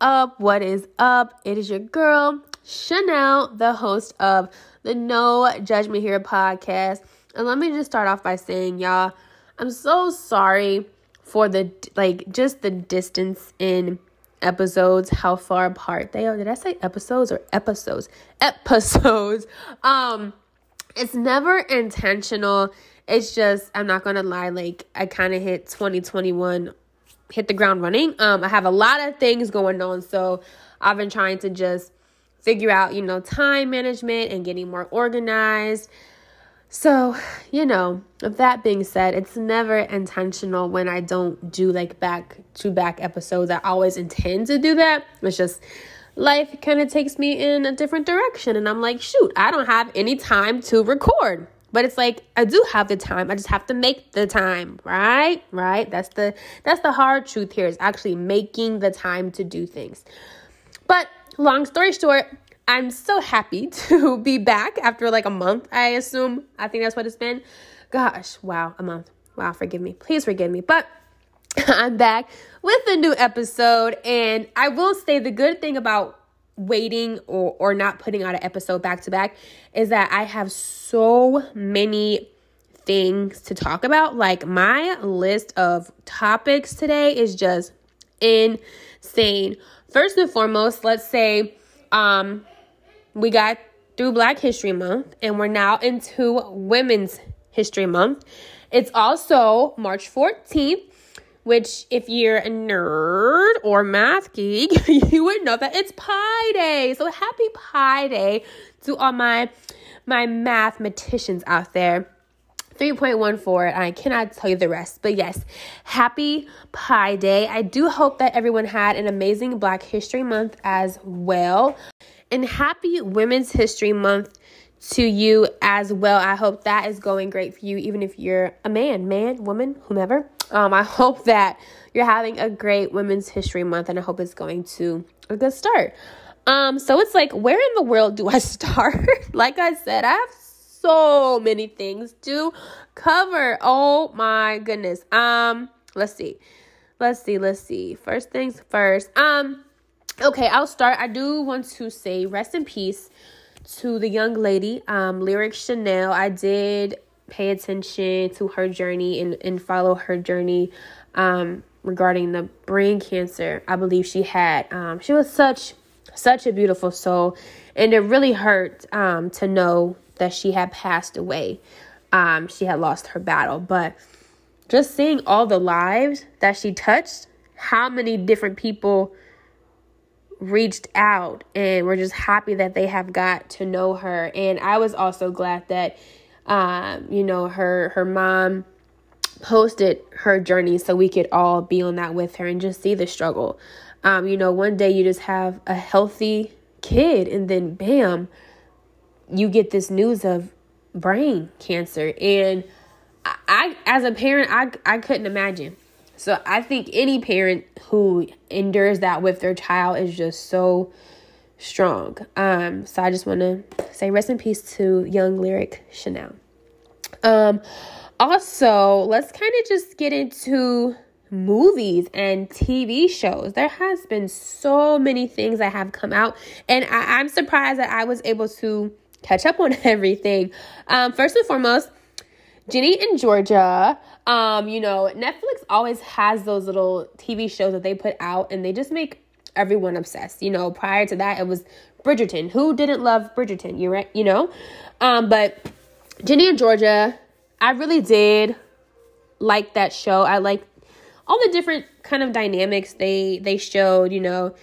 Up? What is up? It is your girl, Chanel, the host of the No Judgment Here podcast. And let me just start off by saying, y'all, I'm so sorry for the like just the distance in episodes, how far apart they are. Did I say episodes or episodes? Episodes. Um, it's never intentional. It's just I'm not gonna lie, like I kind of hit 2021 hit the ground running. Um, I have a lot of things going on, so I've been trying to just figure out, you know, time management and getting more organized. So, you know, with that being said, it's never intentional when I don't do like back to back episodes. I always intend to do that. It's just life kind of takes me in a different direction. And I'm like, shoot, I don't have any time to record. But it's like I do have the time. I just have to make the time, right? Right? That's the that's the hard truth here is actually making the time to do things. But long story short, I'm so happy to be back after like a month, I assume. I think that's what it's been. Gosh, wow, a month. Wow, forgive me. Please forgive me. But I'm back with a new episode and I will say the good thing about waiting or, or not putting out an episode back to back is that I have so many things to talk about. Like my list of topics today is just insane. First and foremost, let's say um we got through Black History Month and we're now into Women's History Month. It's also March 14th which if you're a nerd or math geek, you would know that it's Pi Day. So happy Pi Day to all my my mathematicians out there. 3.14. I cannot tell you the rest. But yes, happy Pi Day. I do hope that everyone had an amazing Black History Month as well. And happy Women's History Month to you as well. I hope that is going great for you, even if you're a man, man, woman, whomever. Um, I hope that you're having a great Women's History Month, and I hope it's going to a good start. Um, so it's like, where in the world do I start? like I said, I have so many things to cover. Oh my goodness. Um, let's see. Let's see, let's see. First things first. Um, okay, I'll start. I do want to say rest in peace to the young lady, um, Lyric Chanel. I did pay attention to her journey and, and follow her journey um, regarding the brain cancer I believe she had. Um, she was such such a beautiful soul, and it really hurt um, to know that she had passed away. Um, she had lost her battle, but just seeing all the lives that she touched, how many different people reached out and we're just happy that they have got to know her and i was also glad that um, you know, her her mom posted her journey so we could all be on that with her and just see the struggle. Um, you know, one day you just have a healthy kid and then bam, you get this news of brain cancer and I, I as a parent I I couldn't imagine. So I think any parent who endures that with their child is just so strong. Um, so I just want to say rest in peace to young lyric Chanel. Um, also, let's kind of just get into movies and TV shows. There has been so many things that have come out, and I, am surprised that I was able to catch up on everything. Um, first and foremost, Ginny and Georgia. Um, you know, Netflix always has those little TV shows that they put out, and they just make everyone obsessed. You know, prior to that, it was Bridgerton. Who didn't love Bridgerton? You right? You know, um, but Ginny and Georgia, I really did like that show. I like all the different kind of dynamics they they showed. You know,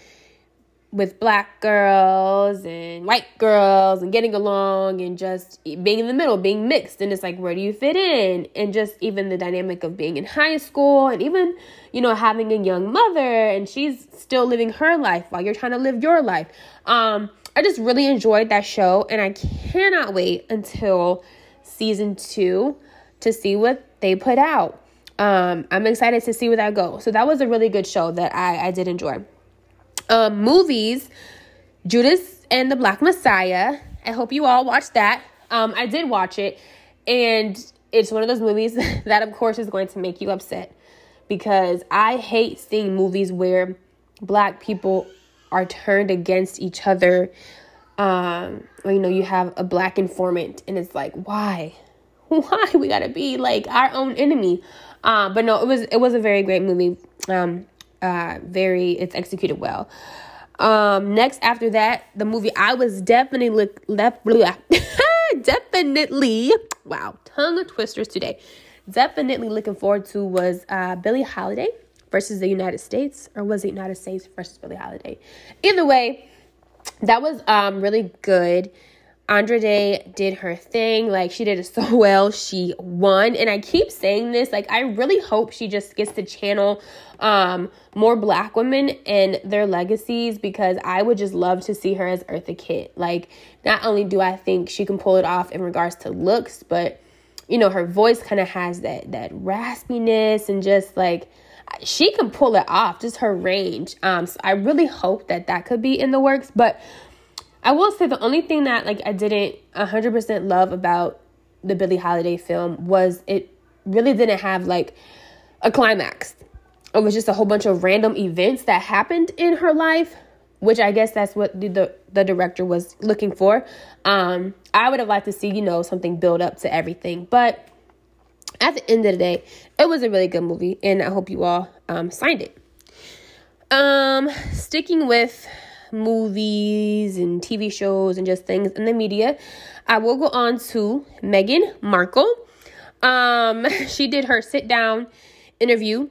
with black girls and white girls and getting along and just being in the middle, being mixed. And it's like, where do you fit in? And just even the dynamic of being in high school and even, you know, having a young mother and she's still living her life while you're trying to live your life. Um, I just really enjoyed that show and I cannot wait until season two to see what they put out. Um, I'm excited to see where that goes. So that was a really good show that I, I did enjoy. Um, movies, Judas and the Black Messiah. I hope you all watched that. Um, I did watch it, and it's one of those movies that, of course, is going to make you upset because I hate seeing movies where black people are turned against each other. Um, or, you know, you have a black informant, and it's like, why? Why we gotta be like our own enemy? Um, but no, it was it was a very great movie. Um, uh, very it's executed well. Um, next after that, the movie I was definitely look left definitely wow tongue twisters today. Definitely looking forward to was uh, Billie Holiday versus the United States, or was it United States versus Billie Holiday? Either way, that was um really good. Andra Day did her thing. Like, she did it so well. She won. And I keep saying this. Like, I really hope she just gets to channel um, more black women and their legacies because I would just love to see her as Eartha Kitt. Like, not only do I think she can pull it off in regards to looks, but, you know, her voice kind of has that, that raspiness and just like, she can pull it off, just her range. Um, so I really hope that that could be in the works. But I will say the only thing that like I didn't 100% love about the Billie Holiday film was it really didn't have like a climax. It was just a whole bunch of random events that happened in her life, which I guess that's what the the, the director was looking for. Um, I would have liked to see, you know, something build up to everything, but at the end of the day, it was a really good movie, and I hope you all um, signed it. Um, sticking with movies and TV shows and just things in the media, I will go on to Meghan Markle. Um, she did her sit down interview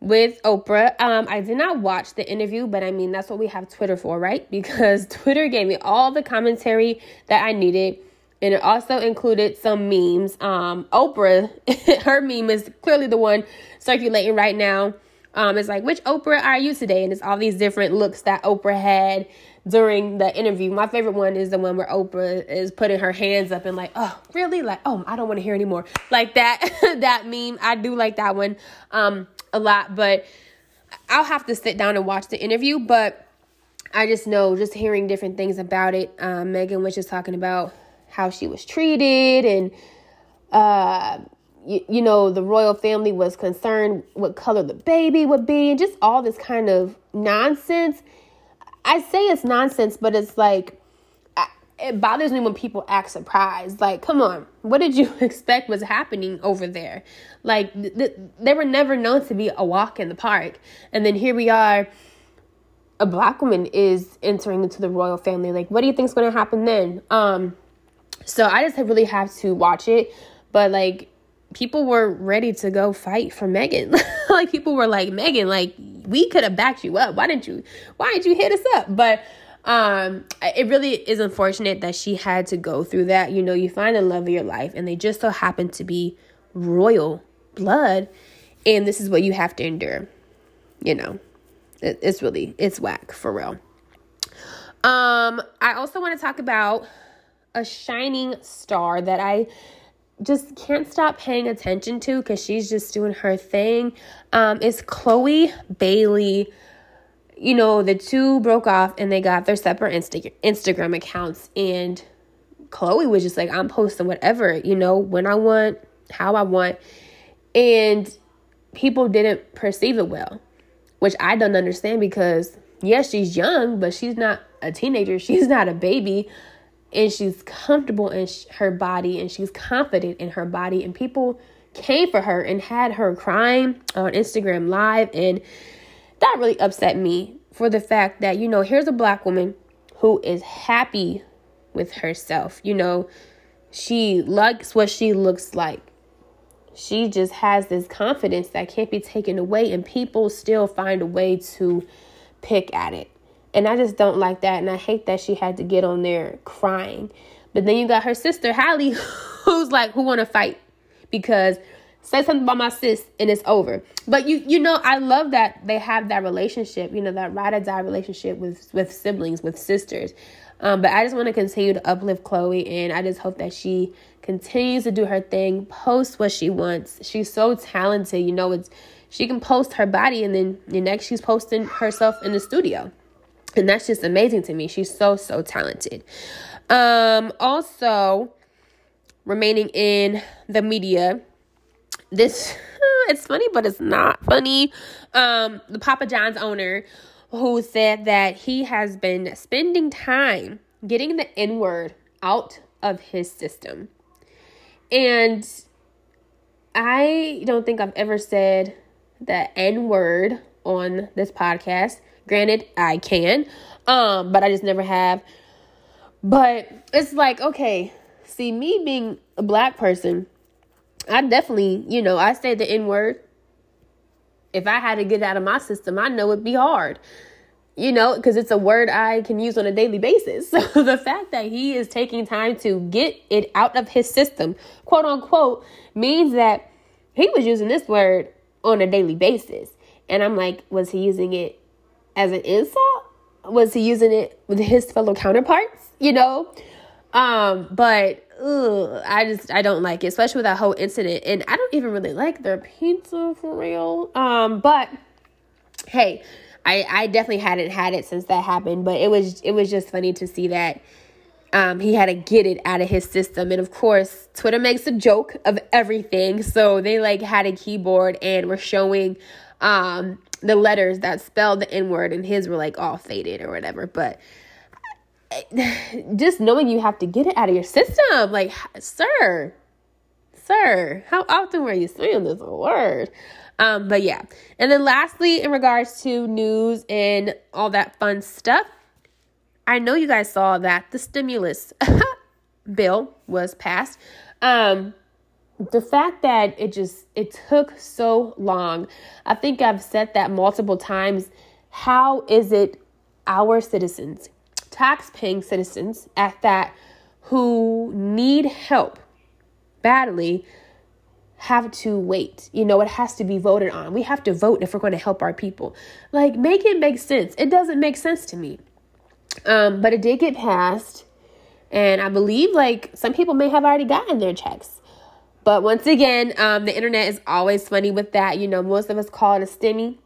with Oprah. Um, I did not watch the interview, but I mean, that's what we have Twitter for, right? Because Twitter gave me all the commentary that I needed. And it also included some memes. Um, Oprah, her meme is clearly the one circulating right now. Um, it's like, which Oprah are you today? And it's all these different looks that Oprah had during the interview. My favorite one is the one where Oprah is putting her hands up and like, oh, really? Like, oh, I don't want to hear anymore. Like that, that meme. I do like that one um, a lot, but I'll have to sit down and watch the interview. But I just know, just hearing different things about it. Um, Meghan was just talking about how she was treated and uh you, you know, the royal family was concerned what color the baby would be and just all this kind of nonsense. I say it's nonsense, but it's like, it bothers me when people act surprised. Like, come on, what did you expect was happening over there? Like, th- th- they were never known to be a walk in the park. And then here we are, a black woman is entering into the royal family. Like, what do you think is going to happen then? Um, so I just really have to watch it. But like, people were ready to go fight for Meghan. like people were like, Meghan, like we could have backed you up. Why didn't you? Why didn't you hit us up? But um, it really is unfortunate that she had to go through that. You know, you find the love of your life, and they just so happen to be royal blood, and this is what you have to endure. You know, it, it's really it's whack for real. Um, I also want to talk about a shining star that I just can't stop paying attention to because she's just doing her thing um, is Chloe Bailey. You know, the two broke off and they got their separate Insta- Instagram accounts. And Chloe was just like, I'm posting whatever, you know, when I want, how I want. And people didn't perceive it well, which I don't understand because, yes, she's young, but she's not a teenager. She's not a baby and she's comfortable in sh- her body and she's confident in her body. And people came for her and had her crying on Instagram live and that really upset me for the fact that you know here's a black woman who is happy with herself. You know she likes what she looks like. She just has this confidence that can't be taken away and people still find a way to pick at it and I just don't like that. And I hate that she had to get on there crying. But then you got her sister, Halle, who's like, who want to fight? Because say something about my sis and it's over. But you you know, I love that they have that relationship, you know, that ride or die relationship with with siblings, with sisters. Um, but I just want to continue to uplift Chloe and I just hope that she continues to do her thing, post what she wants. She's so talented, you know, it's she can post her body and then the next she's posting herself in the studio and that's just amazing to me she's so so talented um also remaining in the media this it's funny but it's not funny um the papa john's owner who said that he has been spending time getting the N word out of his system. And I don't think I've ever said the N word on this podcast. Granted, I can, um, but I just never have. But it's like, okay, see, me being a black person, I definitely, you know, I say the N word. If I had to get out of my system, I know it'd be hard you know, because it's a word I can use on a daily basis. So the fact that he is taking time to get it out of his system, quote unquote, means that he was using this word on a daily basis. And I'm like, was he using it as an insult? Was he using it with his fellow counterparts? You know? Um, but ugh, I just I don't like it, especially with that whole incident. And I don't even really like their pizza for real. Um, but hey, I I definitely hadn't had it since that happened, but it was it was just funny to see that um, he had to get it out of his system. And of course, Twitter makes a joke of everything. So they like had a keyboard and were showing um, the letters that spelled the N word, and his were like all faded or whatever. But just knowing you have to get it out of your system, like, sir, sir, how often were you saying this word? Um, but yeah. And then lastly, in regards to news and all that fun stuff, I know you guys saw that the stimulus bill was passed. Um, the fact that it just it took so long. I think I've said that multiple times. How is it our citizens, tax-paying citizens at that who need help badly have to wait. You know, it has to be voted on. We have to vote if we're going to help our people. Like, make it make sense. It doesn't make sense to me. Um, but it did get passed. And I believe, like, some people may have already gotten their checks. But once again, um, the internet is always funny with that. You know, most of us call it a stimmy.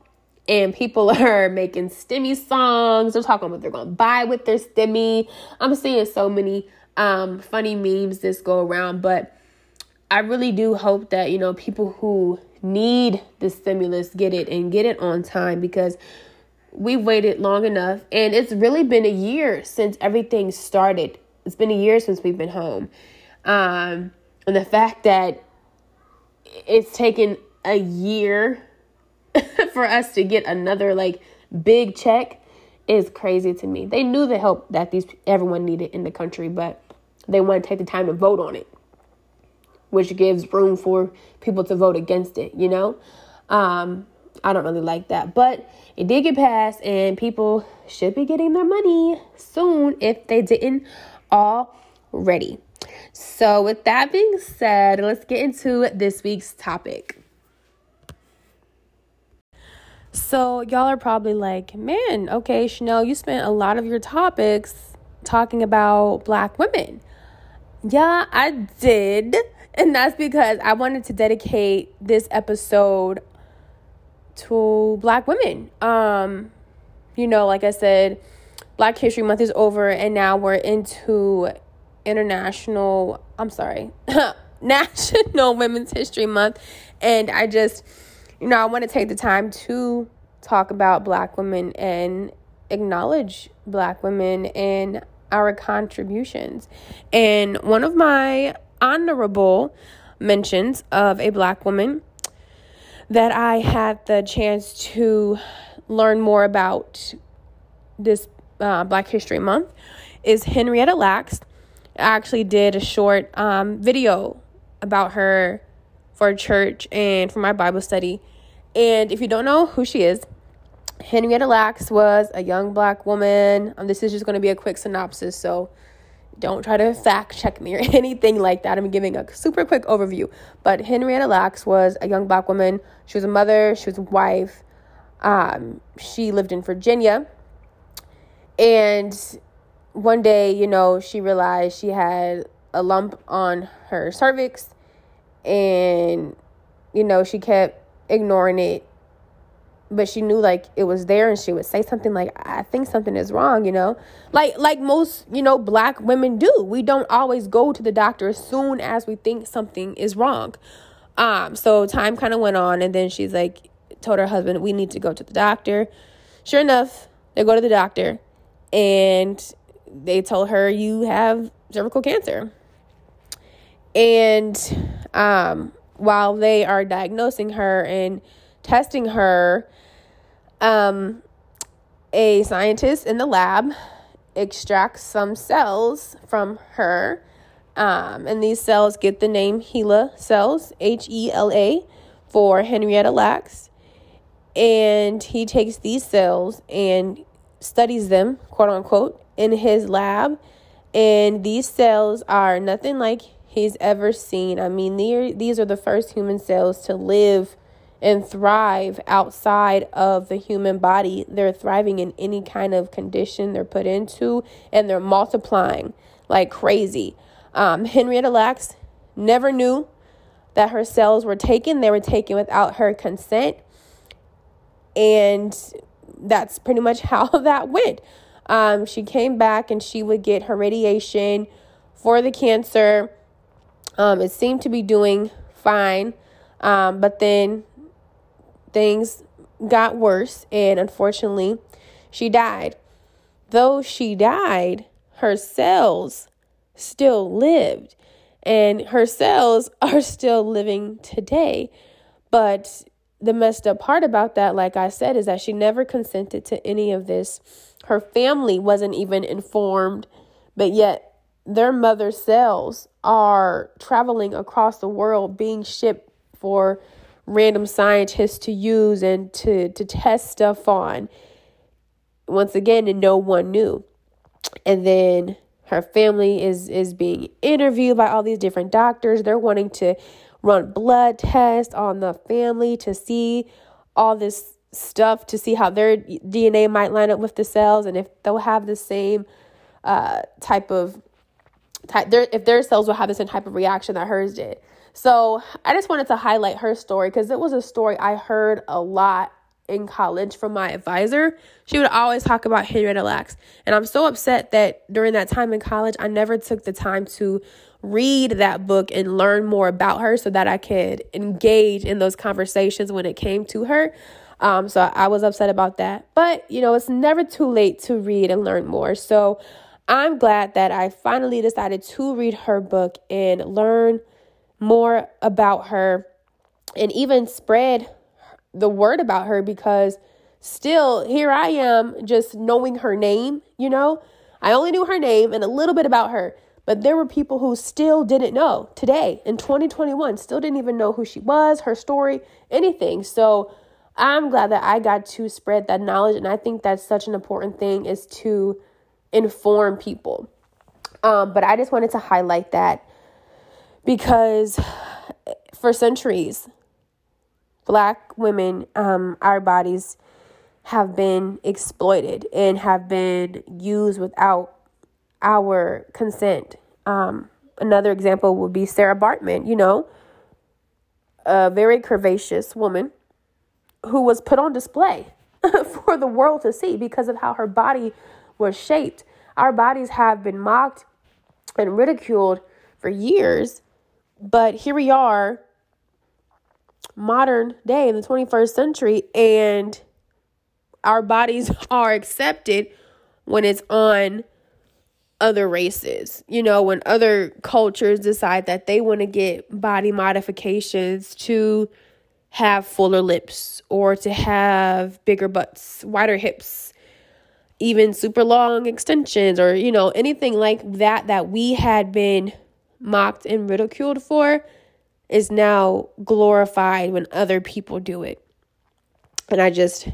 And people are making stimmy songs. They're talking what they're going to buy with their stimmy. I'm seeing so many um, funny memes this go around. But I really do hope that, you know, people who need the stimulus get it and get it on time because we've waited long enough and it's really been a year since everything started. It's been a year since we've been home. Um, and the fact that it's taken a year for us to get another like big check is crazy to me. They knew the help that these everyone needed in the country, but they want to take the time to vote on it which gives room for people to vote against it, you know? Um, I don't really like that. But it did get passed, and people should be getting their money soon if they didn't already. So, with that being said, let's get into this week's topic. So, y'all are probably like, man, okay, Chanel, you spent a lot of your topics talking about black women. Yeah, I did. And that's because I wanted to dedicate this episode to black women. Um, you know, like I said, Black History Month is over and now we're into international, I'm sorry, National Women's History Month. And I just, you know, I want to take the time to talk about black women and acknowledge black women and our contributions. And one of my honorable mentions of a black woman that I had the chance to learn more about this uh, Black History Month is Henrietta Lacks. I actually did a short um, video about her for church and for my Bible study. And if you don't know who she is, Henrietta Lacks was a young black woman. Um, this is just going to be a quick synopsis, so don't try to fact check me or anything like that. I'm giving a super quick overview. But Henrietta Lacks was a young black woman. She was a mother, she was a wife. Um, she lived in Virginia. And one day, you know, she realized she had a lump on her cervix. And, you know, she kept ignoring it. But she knew like it was there and she would say something like i think something is wrong you know? Like like most you know black women do. We don't always go to the doctor as soon as we think something is wrong. Um so time kind of went on and then she's like told her husband we need to go to the doctor. Sure enough they go to the doctor and they told her you have cervical cancer. And um, while they are diagnosing her and testing her, um, a scientist in the lab extracts some cells from her. Um, and these cells get the name HeLa cells, H E L A, for Henrietta Lacks. And he takes these cells and studies them, quote unquote, in his lab. And these cells are nothing like he's ever seen. I mean, these are the first human cells to live and thrive outside of the human body. They're thriving in any kind of condition they're put into, and they're multiplying like crazy. Um, Henrietta Lacks never knew that her cells were taken, they were taken without her consent. And that's pretty much how that went. Um, she came back and she would get her radiation for the cancer. Um, it seemed to be doing fine. Um, but then things got worse, and unfortunately, she died. Though she died, her cells still lived, and her cells are still living today. But the messed up part about that, like I said, is that she never consented to any of this. Her family wasn't even informed, but yet their mother cells are traveling across the world being shipped for random scientists to use and to, to test stuff on. Once again, and no one knew. And then her family is is being interviewed by all these different doctors. They're wanting to run blood tests on the family to see all this stuff to see how their DNA might line up with the cells and if they'll have the same uh, type of type their if their cells will have the same type of reaction that hers did. So I just wanted to highlight her story because it was a story I heard a lot in college from my advisor. She would always talk about Henrietta Lacks. And I'm so upset that during that time in college, I never took the time to read that book and learn more about her so that I could engage in those conversations when it came to her. Um, so I was upset about that. But, you know, it's never too late to read and learn more. So I'm glad that I finally decided to read her book and learn more about her and even spread the word about her because still here I am just knowing her name, you know? I only knew her name and a little bit about her, but there were people who still didn't know today in 2021, still didn't even know who she was, her story, anything. So I'm glad that I got to spread that knowledge and I think that's such an important thing is to inform people. Um, but I just wanted to highlight that because for centuries, black women, um, our bodies have been exploited and have been used without our consent. Um, another example would be Sarah Baartman, you know, a very curvaceous woman who was put on display for the world to see because of how her body was shaped. Our bodies have been mocked and ridiculed for years but here we are, modern day in the 21st century, and our bodies are accepted when it's on other races. You know, when other cultures decide that they want to get body modifications to have fuller lips or to have bigger butts, wider hips, even super long extensions or, you know, anything like that that we had been mocked and ridiculed for is now glorified when other people do it. And I just,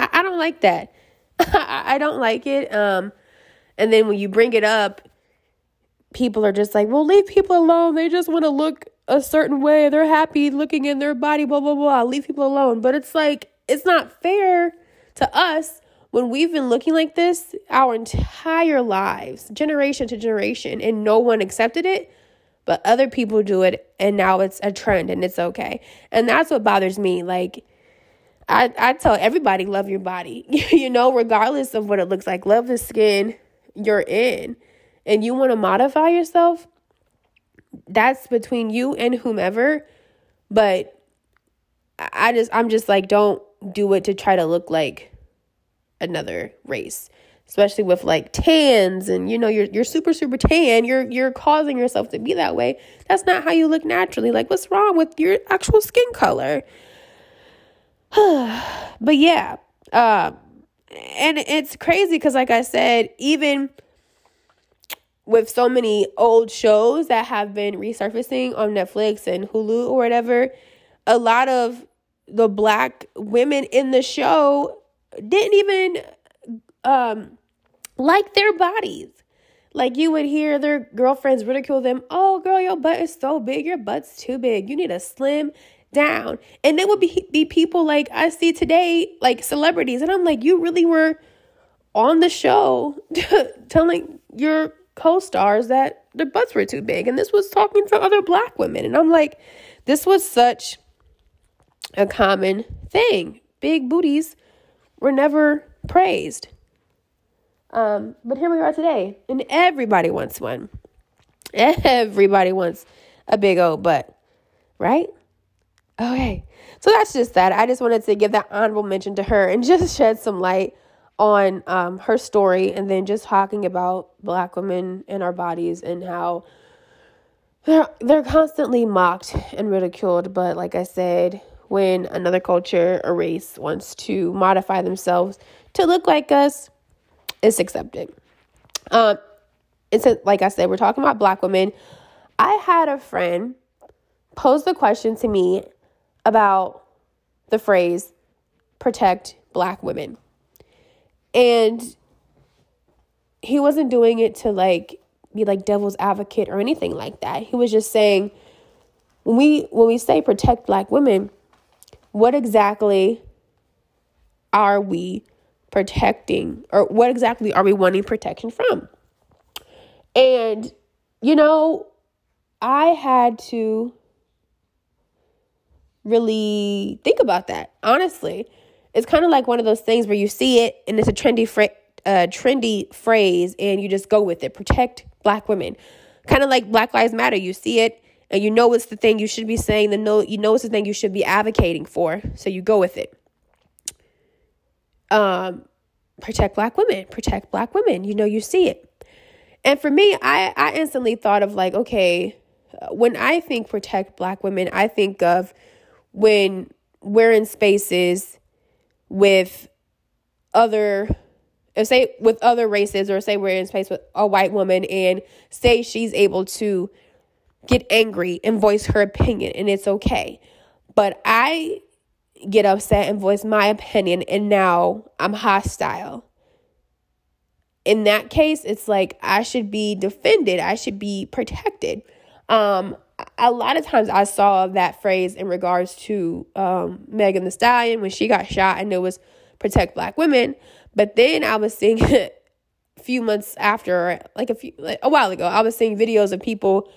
I, I don't like that. I don't like it. Um, and then when you bring it up, people are just like, well, leave people alone. They just want to look a certain way. They're happy looking in their body, blah, blah, blah. Leave people alone. But it's like, it's not fair to us when we've been looking like this our entire lives, generation to generation, and no one accepted it, but other people do it and now it's a trend and it's okay. And that's what bothers me. Like, I, I tell everybody, love your body, you know, regardless of what it looks like. Love the skin you're in. And you want to modify yourself, that's between you and whomever. But I just, I'm just like, don't do it to try to look like another race especially with like tans and you know you're you're super super tan. You're you're causing yourself to be that way. That's not how you look naturally. Like what's wrong with your actual skin color? But yeah um and it's crazy because like i said even with so many old shows that have been resurfacing on netflix and hulu or whatever a lot of the black women in the show didn't even um like their bodies. Like you would hear their girlfriends ridicule them. Oh, girl, your butt is so big. Your butt's too big. You need to slim down. And there would be, be people like I see today, like celebrities. And I'm like, you really were on the show telling your co stars that their butts were too big. And this was talking to other black women. And I'm like, this was such a common thing. Big booties were never praised. Um, but here we are today, and everybody wants one. Everybody wants a big old butt, right? Okay, so that's just that. I just wanted to give that honorable mention to her and just shed some light on um, her story, and then just talking about Black women and our bodies and how they're they're constantly mocked and ridiculed. But like I said, when another culture or race wants to modify themselves to look like us it's accepted. Um, it's a, like I said, we're talking about black women. I had a friend pose the question to me about the phrase protect black women. And he wasn't doing it to like be like devil's advocate or anything like that. He was just saying when we when we say protect black women, what exactly are we protecting or what exactly are we wanting protection from? And, you know, I had to really think about that, honestly. It's kind of like one of those things where you see it and it's a trendy uh, trendy phrase and you just go with it. Protect black women. Kind of like Black Lives Matter. You see it and you know it's the thing you should be saying, the no you know it's the thing you should be advocating for, so you go with it um, protect black women, protect black women. You know, you see it. And for me, I, I instantly thought of like, okay, when I think protect black women, I think of when we're in spaces with other say with other races or say we're in space with a white woman and say she's able to get angry and voice her opinion and it's okay. But I get upset and voice my opinion and now I'm hostile. In that case, it's like I should be defended, I should be protected. Um, a lot of times I saw that phrase in regards to um, Megan Thee Stallion when she got shot and it was protect black women. But then I was seeing a few months after, like a few, like a while ago, I was seeing videos of people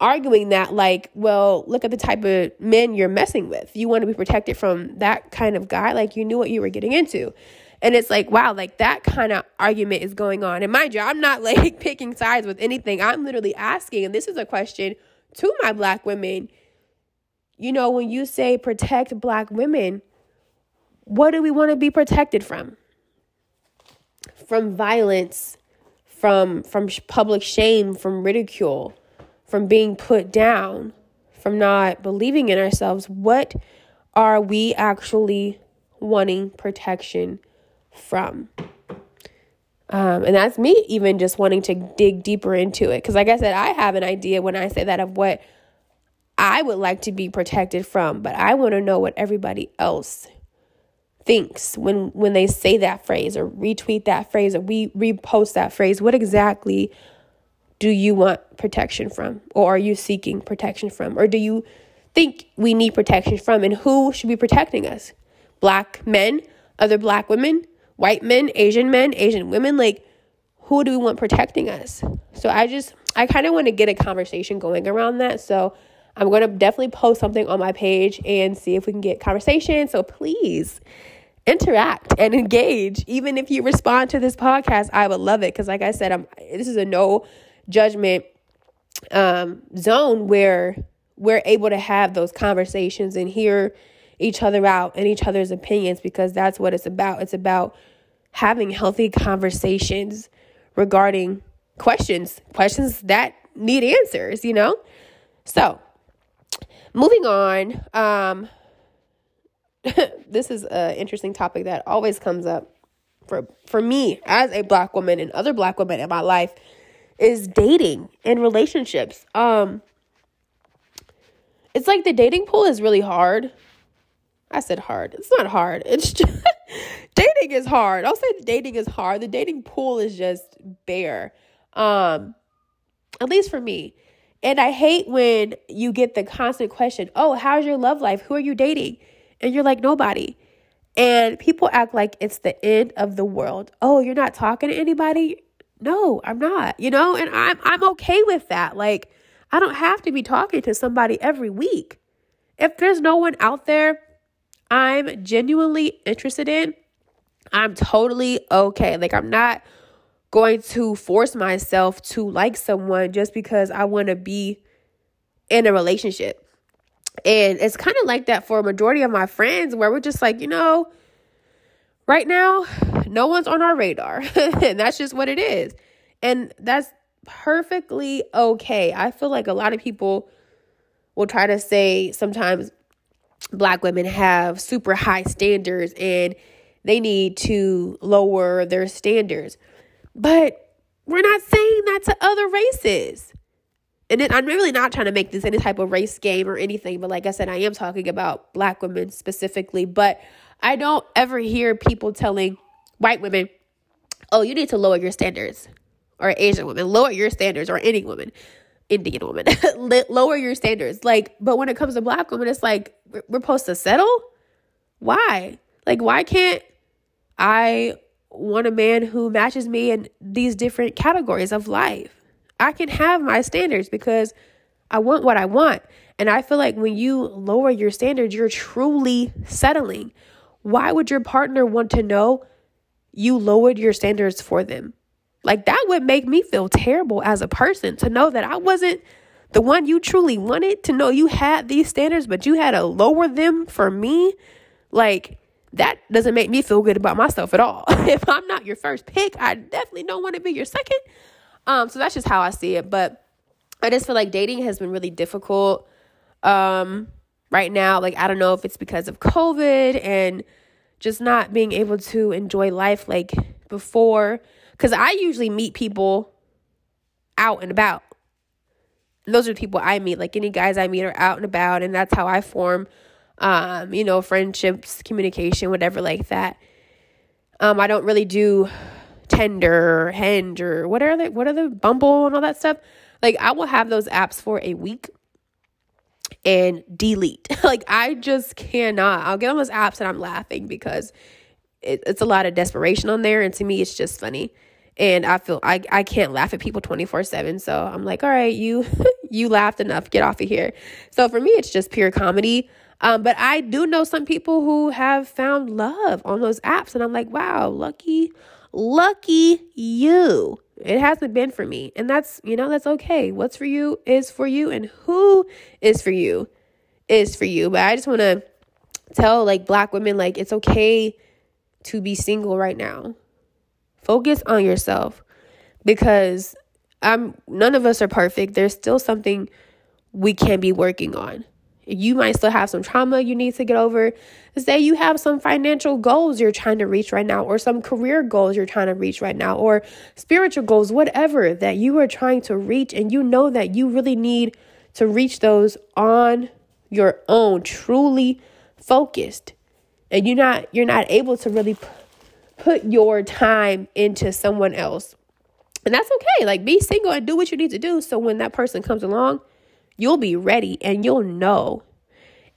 arguing that like well look at the type of men you're messing with. You want to be protected from that kind of guy like you knew what you were getting into. And it's like wow like that kind of argument is going on. And mind you i'm not like picking sides with anything. I'm literally asking and this is a question to my black women you know when you say protect black women what do we want to be protected from from violence from from public shame from ridicule from being put down, from not believing in ourselves, what are we actually wanting protection from? Um, and that's me even just wanting to dig deeper into it. Because, like I said, I have an idea when I say that of what I would like to be protected from, but I want to know what everybody else thinks when when they say that phrase or retweet that phrase or we repost that phrase. What exactly do you want protection from? Or are you seeking protection from? Or do you think we need protection from? And who should be protecting us? Black men, other black women, white men, Asian men, Asian women? Like, who do we want protecting us? So I just, I kind of want to get a conversation going around that. So I'm going to definitely post something on my page and see if we can get conversation. So please interact and engage. Even if you respond to this podcast, I would love it. Because, like I said, I'm, this is a no judgment um, zone where we're able to have those conversations and hear each other out and each other's opinions because that's what it's about. It's about having healthy conversations regarding questions, questions that need answers, you know? So, moving on, um, this is an interesting topic that always comes up for for me as a black woman and other black women in my life is dating and relationships. Um it's like the dating pool is really hard. I said hard. It's not hard. It's just dating is hard. I'll say dating is hard. The dating pool is just bare. Um at least for me. And I hate when you get the constant question, "Oh, how's your love life? Who are you dating?" And you're like, "Nobody." And people act like it's the end of the world. Oh, you're not talking to anybody? No, I'm not. You know, and I'm I'm okay with that. Like I don't have to be talking to somebody every week. If there's no one out there I'm genuinely interested in, I'm totally okay. Like I'm not going to force myself to like someone just because I want to be in a relationship. And it's kind of like that for a majority of my friends where we're just like, you know, right now, no one's on our radar. and that's just what it is. And that's perfectly okay. I feel like a lot of people will try to say sometimes black women have super high standards and they need to lower their standards. But we're not saying that to other races. And it, I'm really not trying to make this any type of race game or anything, but like I said, I am talking about black women specifically. But I don't ever hear people telling white women, oh, you need to lower your standards, or Asian women, lower your standards, or any woman, Indian woman, lower your standards. Like, but when it comes to black women, it's like we're supposed to settle. Why? Like, why can't I want a man who matches me in these different categories of life? I can have my standards because I want what I want. And I feel like when you lower your standards, you're truly settling. Why would your partner want to know you lowered your standards for them? Like that would make me feel terrible as a person to know that I wasn't the one you truly wanted, to know you had these standards, but you had to lower them for me. Like that doesn't make me feel good about myself at all. if I'm not your first pick, I definitely don't want to be your second. Um, so that's just how I see it. But I just feel like dating has been really difficult um, right now. Like, I don't know if it's because of COVID and just not being able to enjoy life like before. Because I usually meet people out and about. Those are people I meet. Like, any guys I meet are out and about. And that's how I form, um, you know, friendships, communication, whatever like that. Um, I don't really do Tinder, Hinge, or what are the what are the Bumble and all that stuff. Like I will have those apps for a week and delete. like I just cannot. I'll get on those apps and I'm laughing because it, it's a lot of desperation on there, and to me, it's just funny. And I feel I, I can't laugh at people 24 7. So I'm like, all right, you you laughed enough. Get off of here. So for me, it's just pure comedy. Um, but I do know some people who have found love on those apps, and I'm like, wow, lucky Lucky you. It hasn't been for me. And that's, you know, that's okay. What's for you is for you, and who is for you is for you. But I just want to tell like black women, like, it's okay to be single right now. Focus on yourself because I'm none of us are perfect. There's still something we can be working on. You might still have some trauma you need to get over. Say you have some financial goals you're trying to reach right now, or some career goals you're trying to reach right now, or spiritual goals, whatever that you are trying to reach, and you know that you really need to reach those on your own, truly focused. And you're not you're not able to really put your time into someone else. And that's okay. Like be single and do what you need to do so when that person comes along, you'll be ready and you'll know.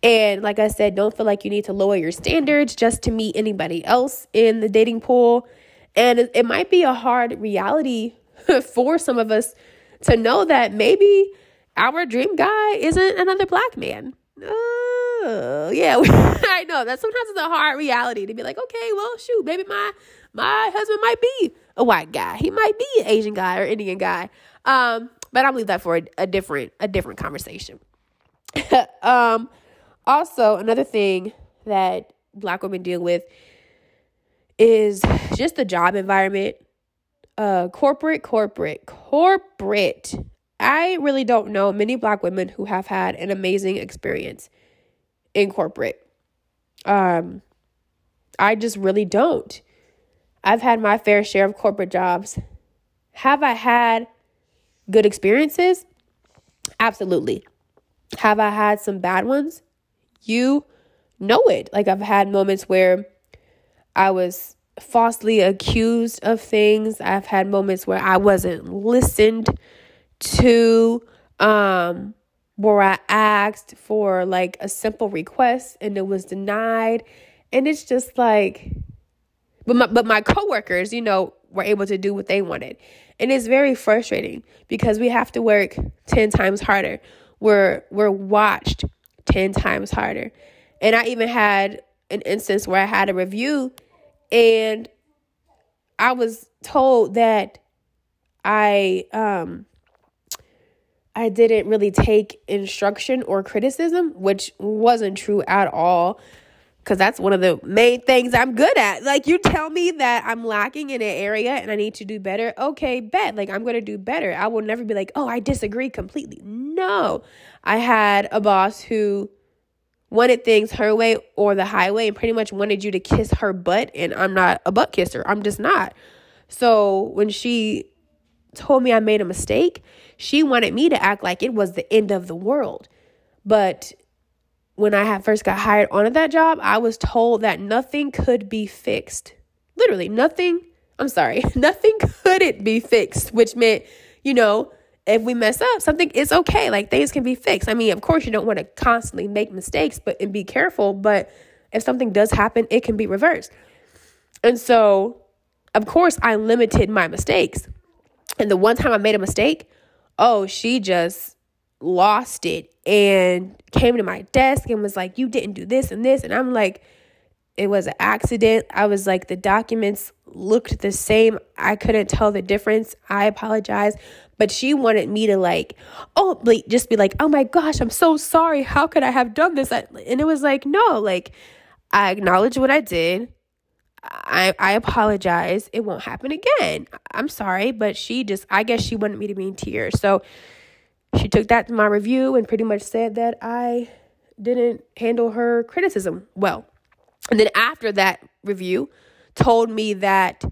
And like I said, don't feel like you need to lower your standards just to meet anybody else in the dating pool. And it, might be a hard reality for some of us to know that maybe our dream guy isn't another black man. Uh, Oh, yeah, I know that sometimes it's a hard reality to be like, okay, well, shoot, maybe my my husband might be a white guy. He might be an Asian guy or Indian guy. Um, but I'll leave that for a, a different a different conversation. um, also, another thing that black women deal with is just the job environment. Uh, corporate, corporate, corporate. I really don't know many black women who have had an amazing experience in corporate. Um, I just really don't. I've had my fair share of corporate jobs. Have I had good experiences? Absolutely. Have I had some bad ones? You know it. Like I've had moments where I was falsely accused of things. I've had moments where I wasn't listened to um where I asked for like a simple request and it was denied. And it's just like but my but my coworkers, you know, were able to do what they wanted. And it's very frustrating because we have to work 10 times harder. We're we're watched 10 times harder. And I even had an instance where I had a review and I was told that I um I didn't really take instruction or criticism, which wasn't true at all because that's one of the main things I'm good at. Like, you tell me that I'm lacking in an area and I need to do better. Okay, bet. Like, I'm to do better. I will never be like, oh, I disagree completely. No. I had a boss who wanted things her way or the highway and pretty much wanted you to kiss her butt. And I'm not a butt kisser, I'm just not. So, when she told me I made a mistake, she wanted me to act like it was the end of the world. But when I had first got hired onto that job, I was told that nothing could be fixed. Literally, nothing. I'm sorry, nothing couldn't be fixed, which meant, you know, if we mess up, something is okay. Like things can be fixed. I mean, of course, you don't want to constantly make mistakes, but and be careful. But if something does happen, it can be reversed. And so, of course, I limited my mistakes. And the one time I made a mistake, oh, she just lost it and came to my desk and was like, You didn't do this and this. And I'm like, It was an accident. I was like, The documents looked the same. I couldn't tell the difference. I apologize. But she wanted me to like, oh, like, just be like, oh my gosh, I'm so sorry. How could I have done this? And it was like, no, like, I acknowledge what I did. I I apologize. It won't happen again. I'm sorry, but she just I guess she wanted me to be in tears. So she took that to my review and pretty much said that I didn't handle her criticism well. And then after that review, told me that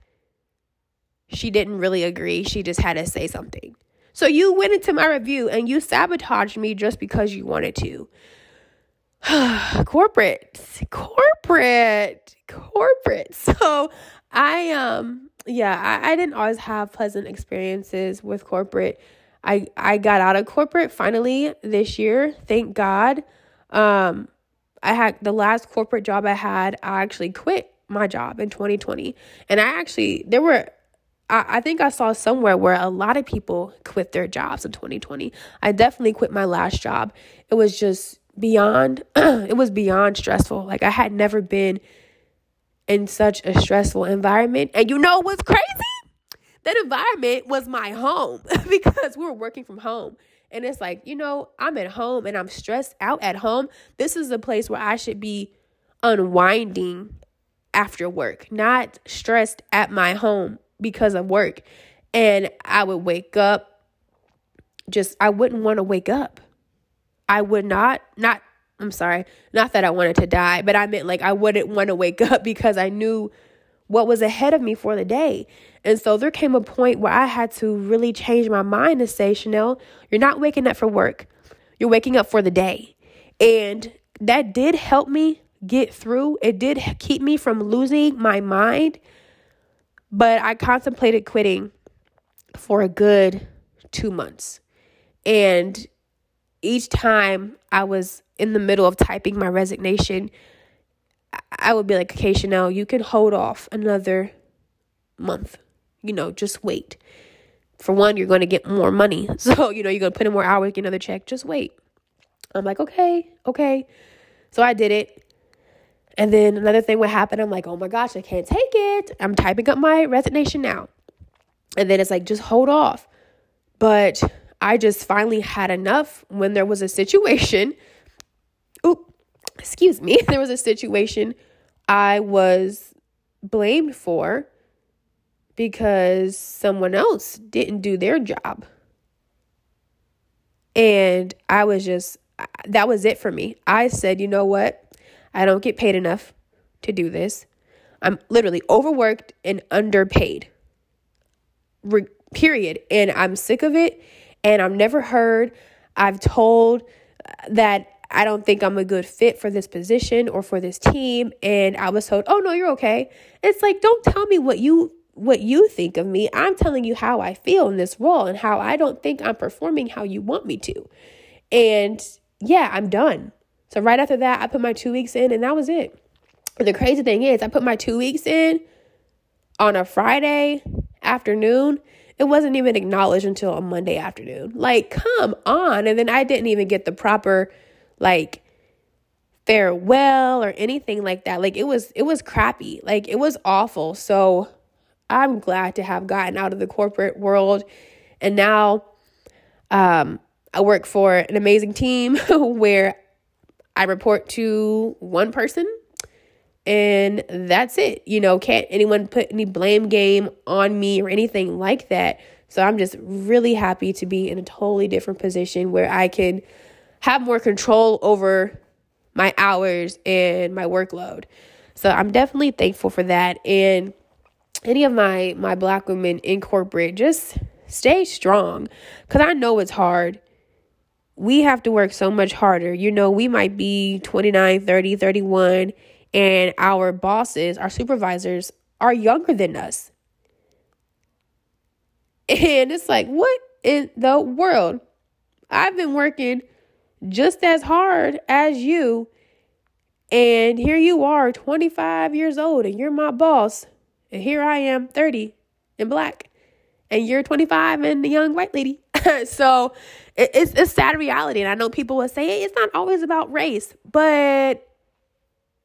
she didn't really agree. She just had to say something. So you went into my review and you sabotaged me just because you wanted to. corporate, corporate, corporate. So I um yeah, I, I didn't always have pleasant experiences with corporate. I I got out of corporate finally this year. Thank God. Um I had the last corporate job I had, I actually quit my job in 2020. And I actually there were I, I think I saw somewhere where a lot of people quit their jobs in 2020. I definitely quit my last job. It was just beyond it was beyond stressful. Like I had never been in such a stressful environment. And you know what's crazy? that environment was my home because we were working from home. And it's like, you know, I'm at home and I'm stressed out at home. This is a place where I should be unwinding after work, not stressed at my home because of work. And I would wake up, just, I wouldn't want to wake up. I would not, not, I'm sorry, not that I wanted to die, but I meant like I wouldn't want to wake up because I knew what was ahead of me for the day. And so there came a point where I had to really change my mind to say, Chanel, you're not waking up for work. You're waking up for the day. And that did help me get through. It did keep me from losing my mind. But I contemplated quitting for a good two months. And each time I was in the middle of typing my resignation, I would be like, okay, Chanel, you can hold off another month. You know, just wait. For one, you're going to get more money. So, you know, you're going to put in more hours, get another check. Just wait. I'm like, okay, okay. So I did it. And then another thing would happen. I'm like, oh my gosh, I can't take it. I'm typing up my resignation now. And then it's like, just hold off. But I just finally had enough when there was a situation. Oop, excuse me, there was a situation I was blamed for because someone else didn't do their job. And I was just, that was it for me. I said, you know what? I don't get paid enough to do this. I'm literally overworked and underpaid. Re- period. And I'm sick of it. And I'm never heard. I've told uh, that I don't think I'm a good fit for this position or for this team. And I was told, oh no, you're okay. It's like, don't tell me what you what you think of me. I'm telling you how I feel in this role and how I don't think I'm performing how you want me to. And yeah, I'm done. So right after that, I put my two weeks in and that was it. And the crazy thing is, I put my two weeks in on a Friday afternoon. It wasn't even acknowledged until a Monday afternoon. Like, come on. And then I didn't even get the proper, like, farewell or anything like that. Like, it was, it was crappy. Like, it was awful. So I'm glad to have gotten out of the corporate world. And now um, I work for an amazing team where I report to one person and that's it. You know, can't anyone put any blame game on me or anything like that. So I'm just really happy to be in a totally different position where I can have more control over my hours and my workload. So I'm definitely thankful for that. And any of my my black women in corporate just stay strong cuz I know it's hard. We have to work so much harder. You know, we might be 29, 30, 31 and our bosses, our supervisors are younger than us. And it's like, what in the world? I've been working just as hard as you. And here you are, 25 years old, and you're my boss. And here I am, 30 and black, and you're 25 and a young white lady. so it's a sad reality. And I know people will say hey, it's not always about race, but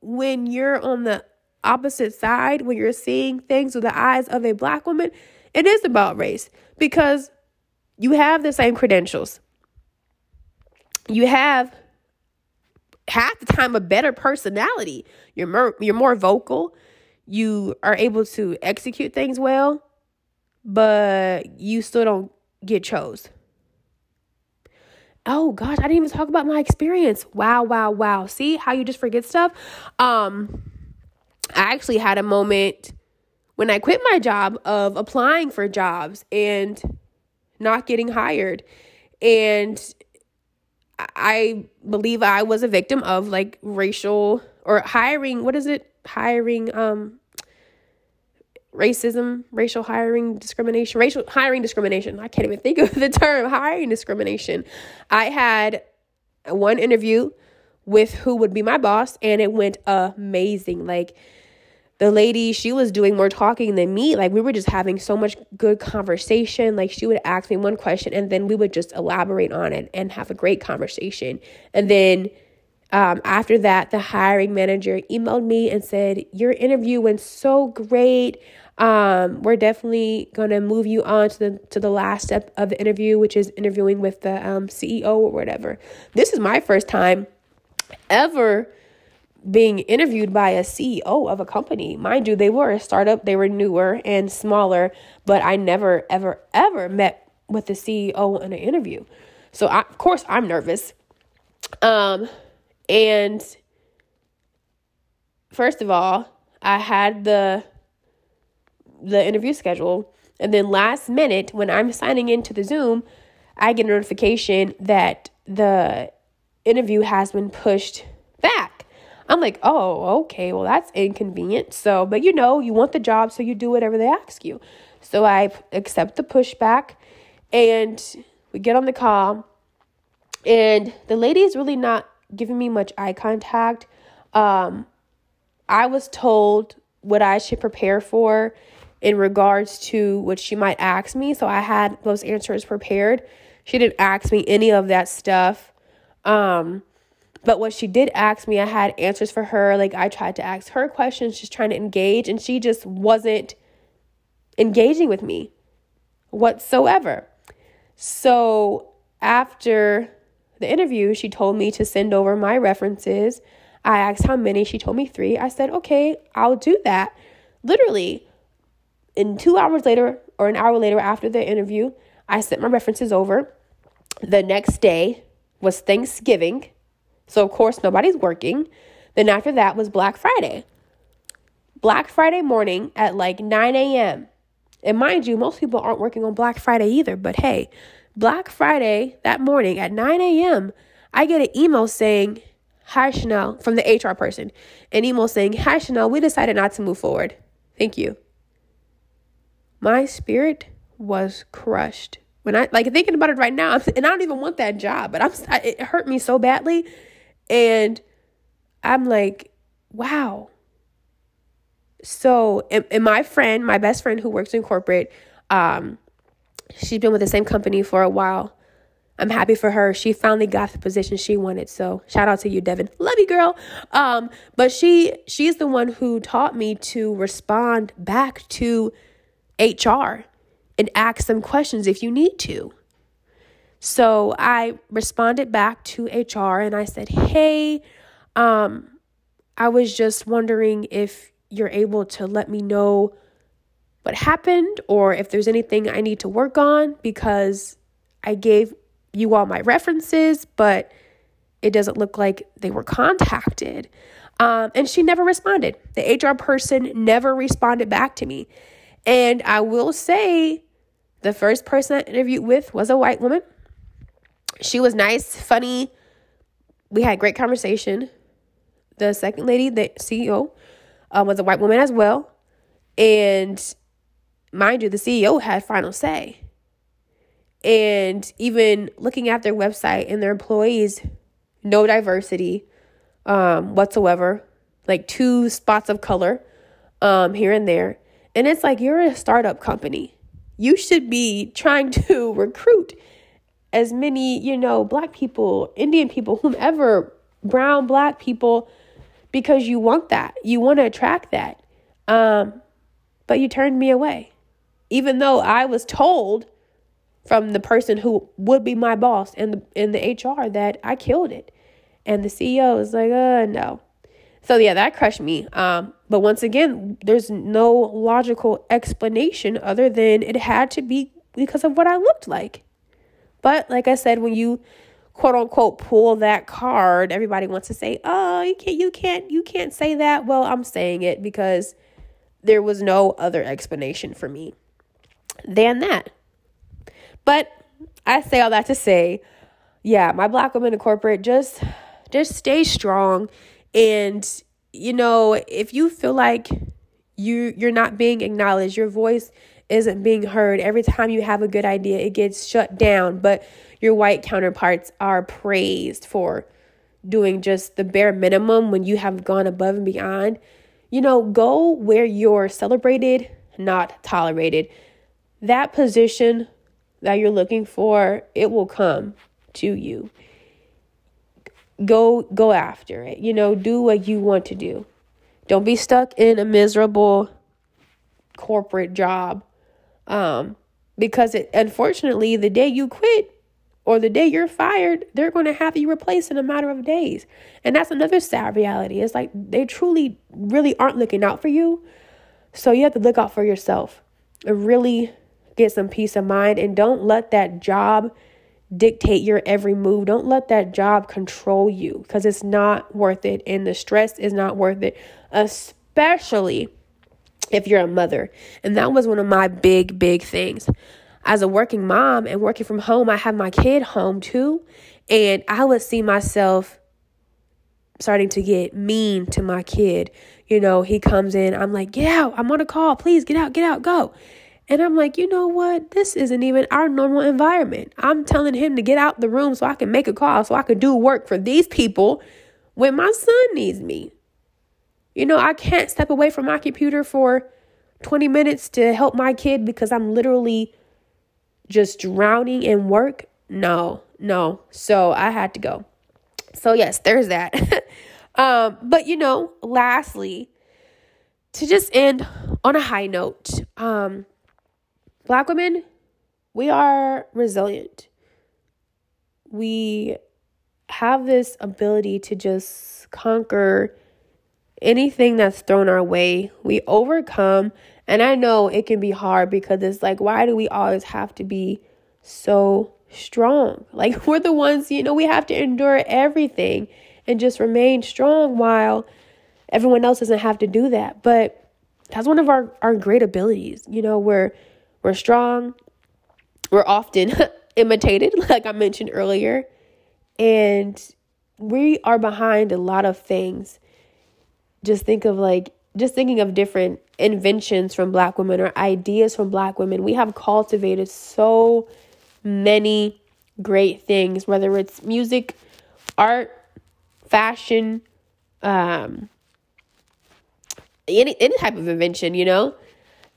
when you're on the opposite side, when you're seeing things with the eyes of a black woman, it is about race because you have the same credentials. You have half the time a better personality. You're more, you're more vocal you are able to execute things well, but you still don't get chose. Oh gosh, I didn't even talk about my experience. Wow, wow, wow. See how you just forget stuff? Um I actually had a moment when I quit my job of applying for jobs and not getting hired. And I believe I was a victim of like racial or hiring, what is it? Hiring um racism, racial hiring discrimination, racial hiring discrimination. I can't even think of the term hiring discrimination. I had one interview with who would be my boss, and it went amazing. Like, the lady, she was doing more talking than me. Like, we were just having so much good conversation. Like, she would ask me one question, and then we would just elaborate on it and have a great conversation. And then, um, after that, the hiring manager emailed me and said, Your interview went so great. Um, we're definitely gonna move you on to the to the last step of the interview, which is interviewing with the um, CEO or whatever. This is my first time ever being interviewed by a CEO of a company. Mind you, they were a startup, they were newer and smaller, but I never, ever, ever met with the CEO in an interview. So, I, of course, I'm nervous. Um, and first of all, I had the the interview schedule. And then last minute, when I'm signing into the Zoom, I get a notification that the interview has been pushed back. I'm like, oh, okay, well, that's inconvenient. So, but you know, you want the job, so you do whatever they ask you. So I accept the pushback and we get on the call. And the lady is really not giving me much eye contact. Um, I was told what I should prepare for in regards to what she might ask me. So I had those answers prepared. She didn't ask me any of that stuff. Um, but what she did ask me, I had answers for her. Like I tried to ask her questions, just trying to engage, and she just wasn't engaging with me whatsoever. So after the interview, she told me to send over my references. I asked how many. She told me three. I said, okay, I'll do that. literally, in two hours later or an hour later after the interview, I sent my references over. The next day was Thanksgiving. So, of course, nobody's working. Then, after that, was Black Friday. Black Friday morning at like 9 a.m. And mind you, most people aren't working on Black Friday either. But hey, Black Friday that morning at 9 a.m., I get an email saying, Hi, Chanel, from the HR person. An email saying, Hi, Chanel, we decided not to move forward. Thank you. My spirit was crushed. When I like thinking about it right now, and I don't even want that job, but I'm it hurt me so badly, and I'm like, wow. So, and, and my friend, my best friend who works in corporate, um, she's been with the same company for a while. I'm happy for her. She finally got the position she wanted. So shout out to you, Devin. Love you, girl. Um, but she she's the one who taught me to respond back to HR and ask some questions if you need to. So I responded back to HR and I said, "Hey, um, I was just wondering if you're able to let me know what happened or if there's anything I need to work on because I gave you all my references, but it doesn't look like they were contacted. Um, and she never responded. The HR person never responded back to me. And I will say, the first person I interviewed with was a white woman. She was nice, funny. We had great conversation. The second lady, the CEO, uh, was a white woman as well. And mind you, the CEO had final say. And even looking at their website and their employees, no diversity um, whatsoever, like two spots of color um, here and there. And it's like you're a startup company. You should be trying to recruit as many, you know, black people, Indian people, whomever, brown, black people, because you want that. You want to attract that. Um, but you turned me away. Even though I was told from the person who would be my boss in the in the HR that I killed it. And the CEO is like, uh no. So yeah, that crushed me. Um, but once again, there's no logical explanation other than it had to be because of what I looked like. But like I said, when you quote unquote pull that card, everybody wants to say, "Oh, you can't, you can't, you can't say that." Well, I'm saying it because there was no other explanation for me than that. But I say all that to say, yeah, my black women in corporate just just stay strong and you know, if you feel like you you're not being acknowledged, your voice isn't being heard, every time you have a good idea, it gets shut down, but your white counterparts are praised for doing just the bare minimum when you have gone above and beyond. You know, go where you're celebrated, not tolerated. That position that you're looking for, it will come to you. Go go after it. You know, do what you want to do. Don't be stuck in a miserable corporate job. Um because it unfortunately the day you quit or the day you're fired, they're going to have you replaced in a matter of days. And that's another sad reality. It's like they truly really aren't looking out for you. So you have to look out for yourself and really get some peace of mind and don't let that job dictate your every move. Don't let that job control you because it's not worth it and the stress is not worth it, especially if you're a mother. And that was one of my big, big things. As a working mom and working from home, I have my kid home too. And I would see myself starting to get mean to my kid. You know, he comes in, I'm like, get out, I'm on a call, please get out, get out, go. And I'm like, you know what? This isn't even our normal environment. I'm telling him to get out the room so I can make a call, so I can do work for these people when my son needs me. You know, I can't step away from my computer for 20 minutes to help my kid because I'm literally just drowning in work. No, no. So I had to go. So, yes, there's that. um, but, you know, lastly, to just end on a high note, um, Black women, we are resilient. We have this ability to just conquer anything that's thrown our way, we overcome. And I know it can be hard because it's like, why do we always have to be so strong? Like, we're the ones, you know, we have to endure everything and just remain strong while everyone else doesn't have to do that. But that's one of our, our great abilities. You know, we're we're strong, we're often imitated, like I mentioned earlier, and we are behind a lot of things. Just think of like just thinking of different inventions from black women or ideas from black women. We have cultivated so many great things, whether it's music, art, fashion, um, any any type of invention, you know,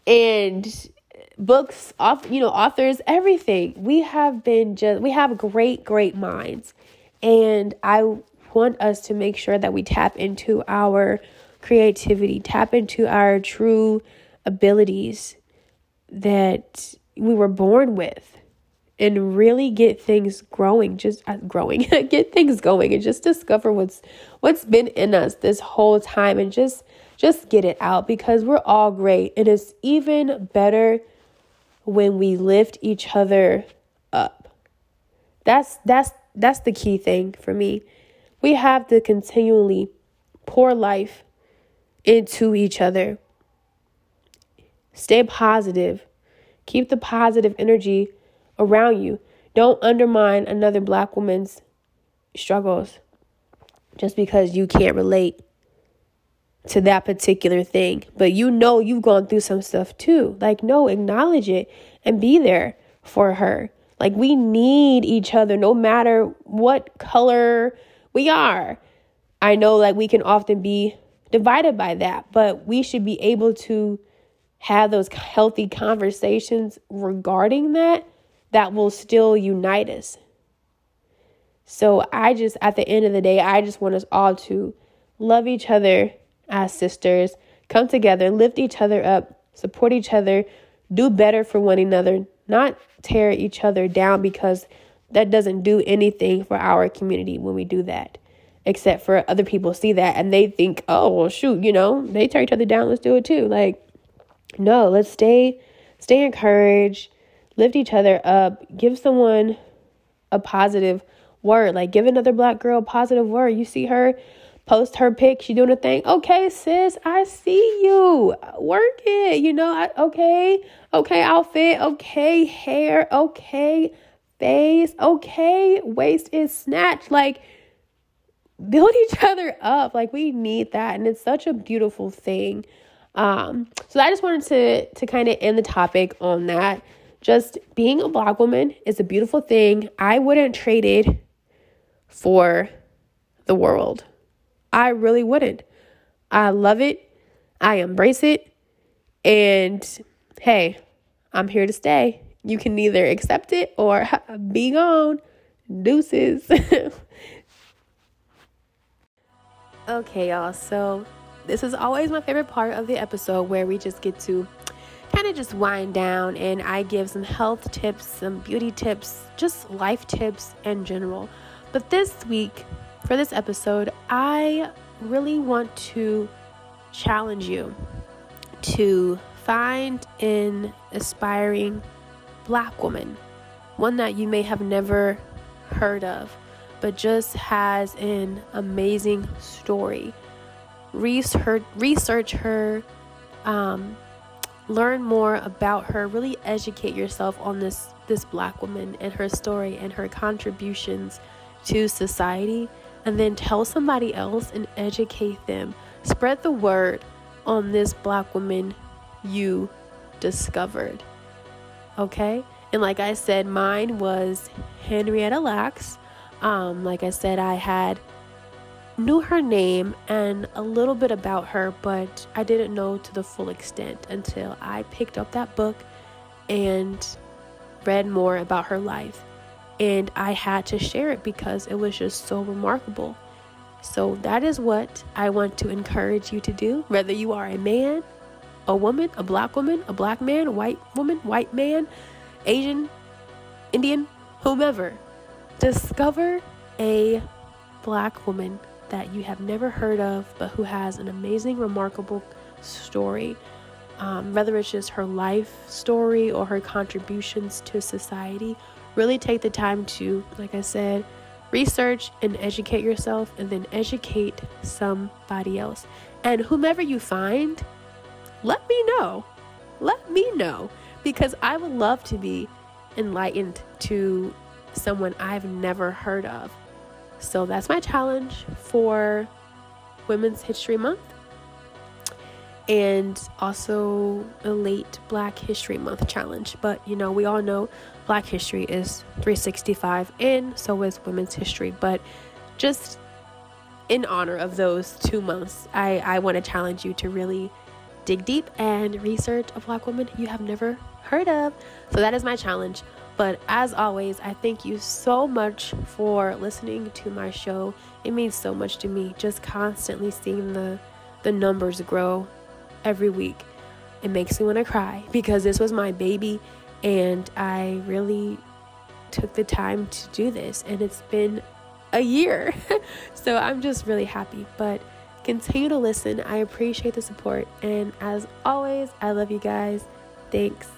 and books, off you know, authors, everything. We have been just we have great great minds, and I want us to make sure that we tap into our creativity, tap into our true abilities that we were born with and really get things growing just uh, growing get things going and just discover what's what's been in us this whole time and just just get it out because we're all great and it's even better when we lift each other up. That's that's that's the key thing for me we have to continually pour life into each other stay positive keep the positive energy around you. Don't undermine another black woman's struggles just because you can't relate to that particular thing. But you know you've gone through some stuff too. Like, no, acknowledge it and be there for her. Like, we need each other no matter what color we are. I know, like, we can often be divided by that, but we should be able to have those healthy conversations regarding that that will still unite us. So I just, at the end of the day, I just want us all to love each other as sisters, come together, lift each other up, support each other, do better for one another, not tear each other down because that doesn't do anything for our community when we do that. Except for other people see that and they think, oh, well, shoot, you know, they tear each other down, let's do it too. Like, no, let's stay, stay encouraged, lift each other up, give someone a positive word. Like give another black girl a positive word. You see her post her pic, she doing a thing. Okay, sis, I see you. Work it. You know, I, okay, okay, outfit, okay, hair, okay, face, okay, waist is snatched. Like build each other up. Like we need that. And it's such a beautiful thing. Um, so I just wanted to to kind of end the topic on that just being a black woman is a beautiful thing. I wouldn't trade it for the world. I really wouldn't. I love it. I embrace it. And hey, I'm here to stay. You can either accept it or be gone. Deuces. okay, y'all. So, this is always my favorite part of the episode where we just get to kind of just wind down and I give some health tips, some beauty tips, just life tips in general. But this week, for this episode, I really want to challenge you to find an aspiring black woman, one that you may have never heard of, but just has an amazing story. Research, her, um, learn more about her really educate yourself on this this black woman and her story and her contributions to society and then tell somebody else and educate them spread the word on this black woman you discovered okay and like i said mine was henrietta lacks um, like i said i had knew her name and a little bit about her, but I didn't know to the full extent until I picked up that book and read more about her life. And I had to share it because it was just so remarkable. So, that is what I want to encourage you to do, whether you are a man, a woman, a black woman, a black man, a white woman, white man, Asian, Indian, whomever. Discover a black woman that you have never heard of, but who has an amazing, remarkable story. Um, whether it's just her life story or her contributions to society, really take the time to, like I said, research and educate yourself and then educate somebody else. And whomever you find, let me know. Let me know because I would love to be enlightened to someone I've never heard of. So that's my challenge for Women's History Month and also a late Black History Month challenge. But you know, we all know Black history is 365 and so is Women's History. But just in honor of those two months, I, I want to challenge you to really dig deep and research a Black woman you have never heard of. So that is my challenge. But as always, I thank you so much for listening to my show. It means so much to me just constantly seeing the the numbers grow every week. It makes me want to cry because this was my baby and I really took the time to do this and it's been a year. so I'm just really happy. But continue to listen. I appreciate the support. And as always, I love you guys. Thanks.